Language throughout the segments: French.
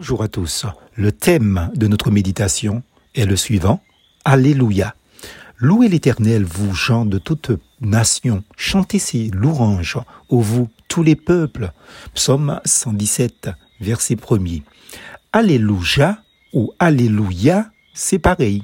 Bonjour à tous. Le thème de notre méditation est le suivant. Alléluia. Louez l'Éternel, vous gens de toute nation. Chantez ses louanges, ô vous, tous les peuples. Psaume 117, verset 1er. Alléluia ou Alléluia, c'est pareil.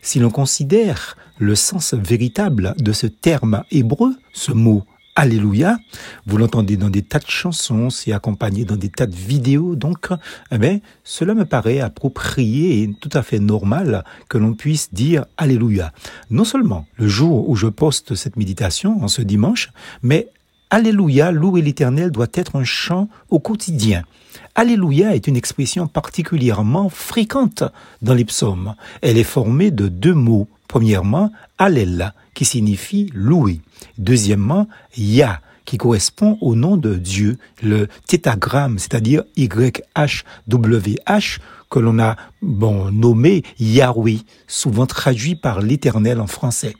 Si l'on considère le sens véritable de ce terme hébreu, ce mot Alléluia. Vous l'entendez dans des tas de chansons, c'est accompagné dans des tas de vidéos. Donc, eh bien, cela me paraît approprié et tout à fait normal que l'on puisse dire Alléluia. Non seulement le jour où je poste cette méditation, en ce dimanche, mais Alléluia, louer l'Éternel doit être un chant au quotidien. Alléluia est une expression particulièrement fréquente dans les psaumes. Elle est formée de deux mots. Premièrement, Allel, qui signifie louer. Deuxièmement, Yah, qui correspond au nom de Dieu, le tétagramme, c'est-à-dire YHWH, que l'on a nommé Yahweh, souvent traduit par l'Éternel en français.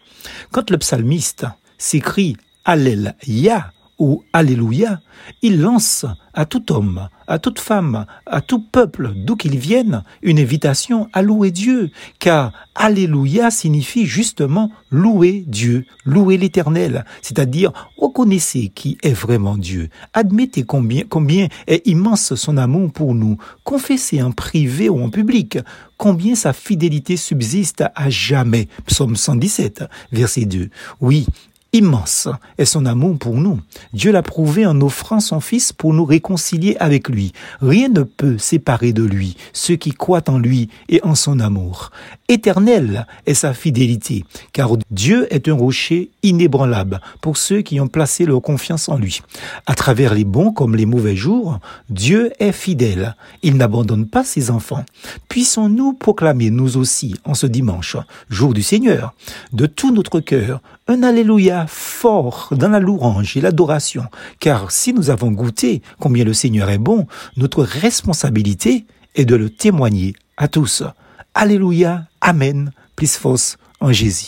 Quand le psalmiste s'écrit Allel Yah, ou Alléluia, il lance à tout homme, à toute femme, à tout peuple, d'où qu'il vienne, une invitation à louer Dieu, car Alléluia signifie justement louer Dieu, louer l'Éternel, c'est-à-dire reconnaissez qui est vraiment Dieu, admettez combien, combien est immense son amour pour nous, confessez en privé ou en public combien sa fidélité subsiste à jamais. Psaume 117, verset 2. Oui, immense est son amour pour nous. Dieu l'a prouvé en offrant son Fils pour nous réconcilier avec lui. Rien ne peut séparer de lui ceux qui croient en lui et en son amour. Éternelle est sa fidélité, car Dieu est un rocher inébranlable pour ceux qui ont placé leur confiance en lui. À travers les bons comme les mauvais jours, Dieu est fidèle. Il n'abandonne pas ses enfants. Puissons-nous proclamer nous aussi en ce dimanche, jour du Seigneur, de tout notre cœur, un Alléluia fort dans la louange et l'adoration, car si nous avons goûté combien le Seigneur est bon, notre responsabilité est de le témoigner à tous. Alléluia, Amen, plus force en Jésus.